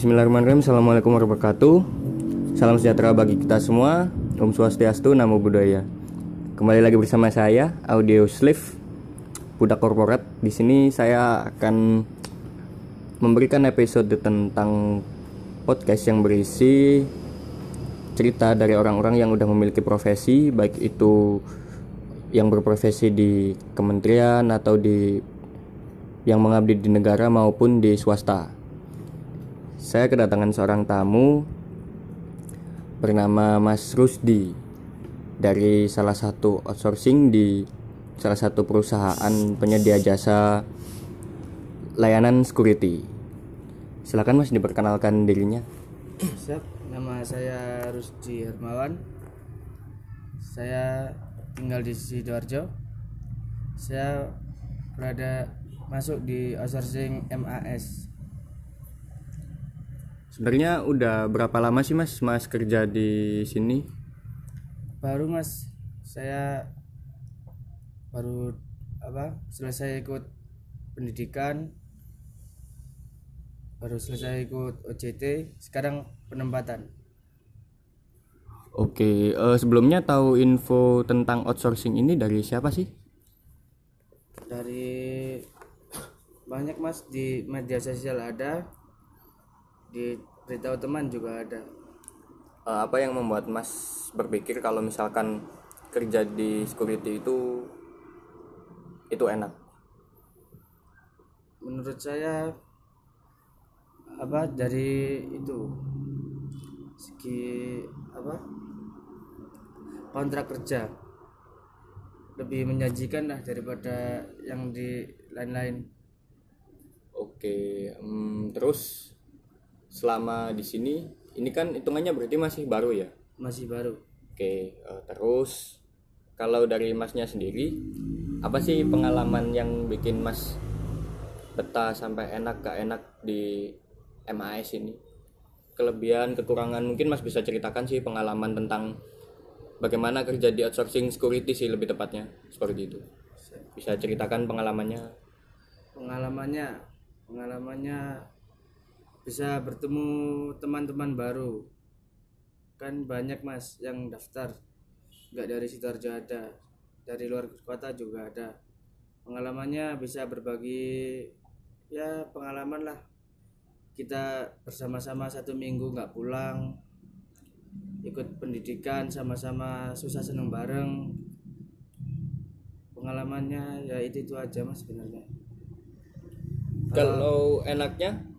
Bismillahirrahmanirrahim. Assalamualaikum warahmatullahi wabarakatuh. Salam sejahtera bagi kita semua. Om Swastiastu, Namo Buddhaya. Kembali lagi bersama saya Audio Slave Budak Korporat. Di sini saya akan Memberikan episode tentang Podcast yang berisi Cerita dari orang-orang yang udah memiliki profesi Baik itu Yang berprofesi di kementerian Atau di Yang mengabdi di negara maupun di swasta saya kedatangan seorang tamu bernama Mas Rusdi dari salah satu outsourcing di salah satu perusahaan penyedia jasa layanan security. Silakan Mas diperkenalkan dirinya. Siap, nama saya Rusdi Hermawan. Saya tinggal di Sidoarjo. Saya berada masuk di outsourcing MAS. Sebenarnya udah berapa lama sih Mas Mas kerja di sini? Baru Mas, saya baru apa? Selesai ikut pendidikan baru selesai ikut OJT, sekarang penempatan. Oke, eh, sebelumnya tahu info tentang outsourcing ini dari siapa sih? Dari banyak Mas di media sosial ada, di beritahu teman juga ada. Eh, apa yang membuat Mas berpikir kalau misalkan kerja di security itu itu enak? Menurut saya apa dari itu segi apa kontrak kerja lebih menjanjikan lah daripada yang di lain-lain. Oke, hmm, terus selama di sini ini kan hitungannya berarti masih baru ya? Masih baru. Oke, eh, terus kalau dari Masnya sendiri apa sih pengalaman yang bikin Mas betah sampai enak gak enak di MAS ini? Kelebihan, kekurangan mungkin Mas bisa ceritakan sih pengalaman tentang bagaimana kerja di outsourcing security sih lebih tepatnya seperti itu. Bisa ceritakan pengalamannya? Pengalamannya pengalamannya bisa bertemu teman-teman baru. Kan banyak Mas yang daftar. nggak dari Sidoarjo ada, dari luar kota juga ada. Pengalamannya bisa berbagi ya pengalaman lah kita bersama-sama satu minggu nggak pulang ikut pendidikan sama-sama susah seneng bareng pengalamannya ya itu itu aja mas sebenarnya Kalau enaknya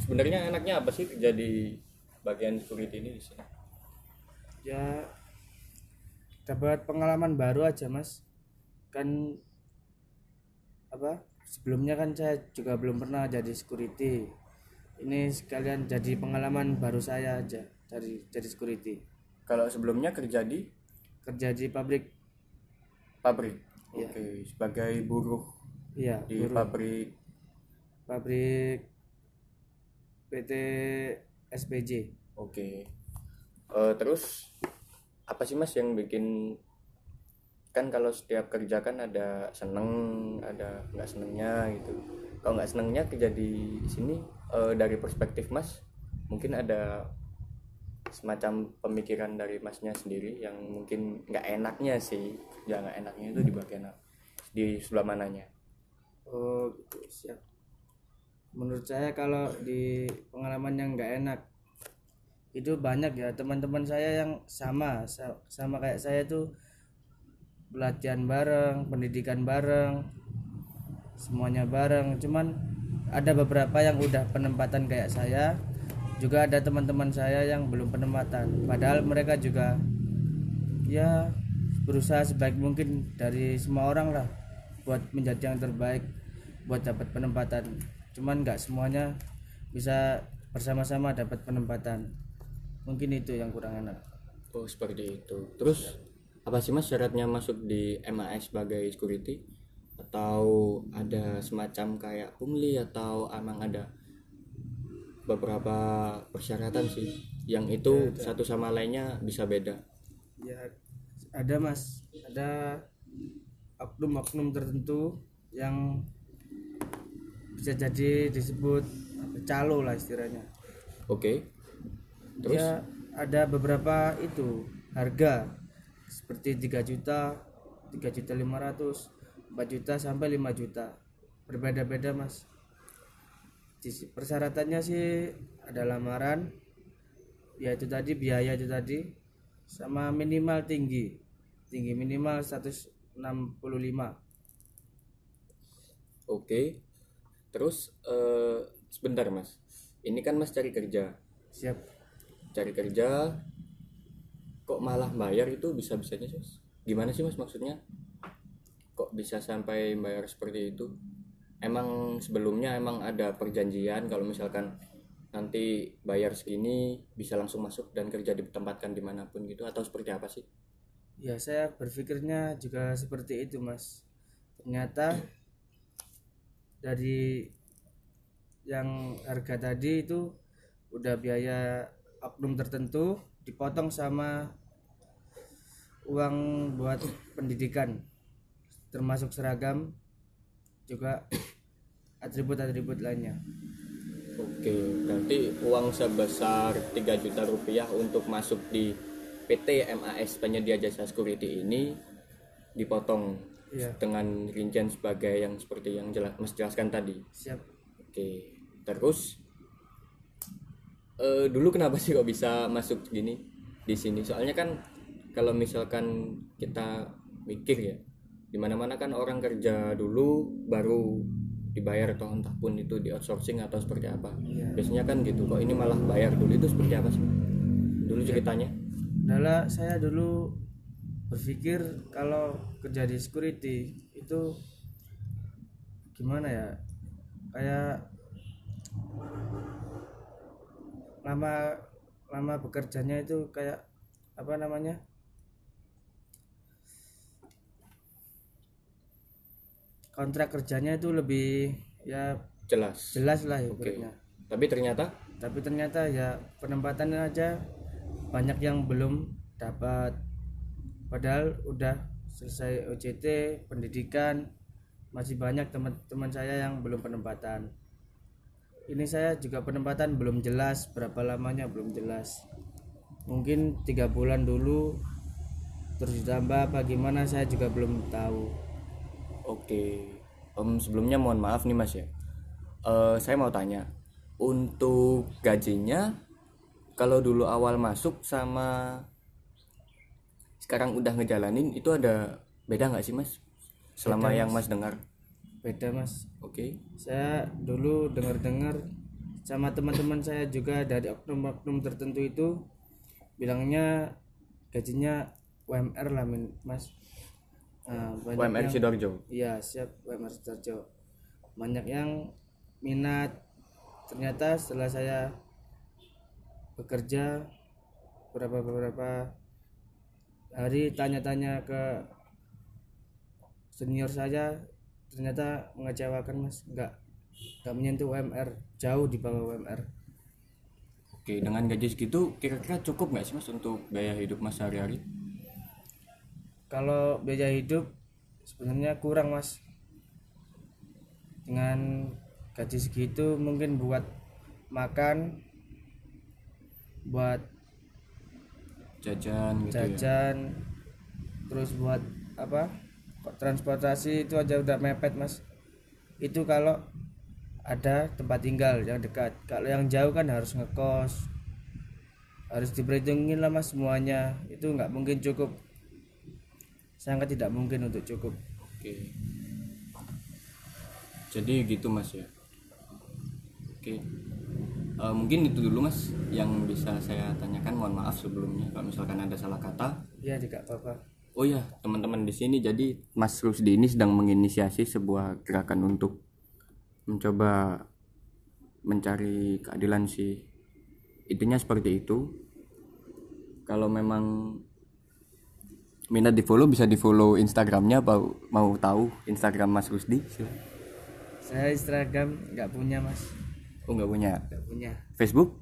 sebenarnya enaknya apa sih kerja di bagian security ini di sini? ya dapat pengalaman baru aja mas kan apa sebelumnya kan saya juga belum pernah jadi security ini sekalian jadi pengalaman baru saya aja dari jadi security Kalau sebelumnya kerja di kerja di pabrik pabrik. Iya. Oke, sebagai buruh iya di buruh. pabrik. pabrik PT SPJ Oke. Eh, terus apa sih Mas yang bikin kan kalau setiap kerja kan ada seneng, ada nggak senengnya gitu. Kalau nggak senengnya kerja di sini eh, dari perspektif Mas, mungkin ada semacam pemikiran dari Masnya sendiri yang mungkin nggak enaknya sih, ya nggak enaknya itu di bagian di sebelah mananya? oh gitu siap menurut saya kalau di pengalaman yang nggak enak itu banyak ya. Teman-teman saya yang sama sa- sama kayak saya tuh pelatihan bareng pendidikan bareng semuanya bareng. Cuman ada beberapa yang udah penempatan kayak saya juga ada teman-teman saya yang belum penempatan. Padahal mereka juga ya berusaha sebaik mungkin dari semua orang lah buat menjadi yang terbaik buat dapat penempatan cuman nggak semuanya bisa bersama-sama dapat penempatan mungkin itu yang kurang enak Oh seperti itu. Terus apa sih mas syaratnya masuk di MAS sebagai security? Atau ada semacam kayak pungli atau emang ada beberapa persyaratan sih yang itu satu sama lainnya bisa beda. ya ada mas ada oknum-oknum tertentu yang bisa jadi disebut calo lah istilahnya Oke. Terus Ya ada beberapa itu harga seperti 3 juta, 3 juta 500, 4 juta sampai 5 juta. Berbeda-beda, Mas. Persyaratannya sih ada lamaran, ya itu tadi biaya itu tadi sama minimal tinggi. Tinggi minimal 165. oke. Terus eh sebentar Mas. Ini kan Mas cari kerja. Siap. Cari kerja kok malah bayar itu bisa-bisanya sih Mas? Gimana sih Mas maksudnya? Kok bisa sampai bayar seperti itu? Emang sebelumnya emang ada perjanjian kalau misalkan nanti bayar segini bisa langsung masuk dan kerja ditempatkan di mana pun gitu atau seperti apa sih? Ya, saya berpikirnya juga seperti itu, Mas. Ternyata dari yang harga tadi itu udah biaya oknum tertentu dipotong sama uang buat pendidikan termasuk seragam juga atribut-atribut lainnya. Oke, berarti uang sebesar 3 juta rupiah untuk masuk di PT MAS penyedia jasa security ini dipotong Iya, dengan rincian sebagai yang seperti yang jelas Mas jelaskan tadi. siap. Oke, terus eh, dulu kenapa sih kok bisa masuk gini di sini? Soalnya kan kalau misalkan kita mikir ya, di mana-mana kan orang kerja dulu baru dibayar atau entah pun itu di outsourcing atau seperti apa. Iya. Biasanya kan gitu. Kok ini malah bayar dulu itu seperti apa sih? Dulu ceritanya? Adalah saya dulu berpikir kalau kerja di security itu gimana ya? Kayak lama lama bekerjanya itu kayak apa namanya? Kontrak kerjanya itu lebih ya Jelas. jelas lah Oke. ibaratnya. Tapi ternyata? Tapi ternyata ya penempatannya aja banyak yang belum dapat padahal udah selesai OJT pendidikan masih banyak teman-teman saya yang belum penempatan. Ini saya juga penempatan belum jelas berapa lamanya belum jelas. Mungkin tiga bulan dulu terus ditambah apa gimana saya juga belum tahu. Oke, Om sebelumnya mohon maaf nih Mas ya. Eh, saya mau tanya, untuk gajinya kalau dulu awal masuk sama sekarang udah ngejalanin itu ada beda nggak sih Mas? Selama Beda, yang Mas dengar. beda mas Oke, saya dulu dengar-dengar sama teman-teman saya juga dari oknum-oknum tertentu itu bilangnya gajinya UMR lah min- mas nah, banyak UMR yang- Sidoarjo. iya siap UMR Sidoarjo banyak yang minat ternyata setelah saya bekerja beberapa beberapa hari tanya-tanya ke senior saya ternyata mengecewakan mas. Nggak nggak menyentuh UMR jauh di bawah UMR Oke, dengan gaji segitu kira-kira cukup nggak sih Mas untuk gaya hidup Mas sehari-hari? kalau biaya hidup sebenarnya kurang mas. Dengan gaji segitu mungkin buat makan buat Jajan gitu ya. jajan terus buat apa kok transportasi itu aja udah mepet mas itu kalau ada tempat tinggal yang dekat kalau yang jauh kan harus ngekos harus diperhitungin lah mas semuanya itu nggak mungkin cukup sangat tidak mungkin untuk cukup Oke. Jadi gitu Mas ya. Oke. Eh, mungkin itu dulu Mas yang bisa saya tanyakan. Mohon maaf sebelumnya kalau misalkan ada salah kata. ya tidak apa-apa Oh ya, teman-teman di sini jadi Mas Rusdi ini sedang menginisiasi sebuah gerakan untuk mencoba mencari keadilan sih. Intinya seperti itu. Kalau memang minat di follow bisa di follow Instagramnya mau mau tahu Instagram Mas Rusdi? Saya Instagram nggak punya mas Oh nggak punya nggak punya Facebook?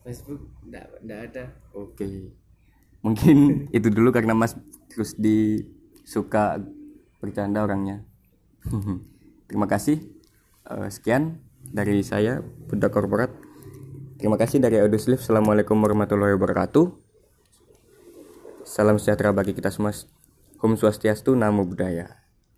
Facebook nggak nggak ada Oke. Mungkin itu dulu karena Mas Rusdi suka bercanda orangnya. Terima kasih. Eh, sekian dari saya Budak Korporat. Terima kasih dari Audio Sleeve. Assalamualaikum warahmatullahi wabarakatuh. Salam sejahtera bagi kita semua. Om Swastiastu, Namo Buddhaya.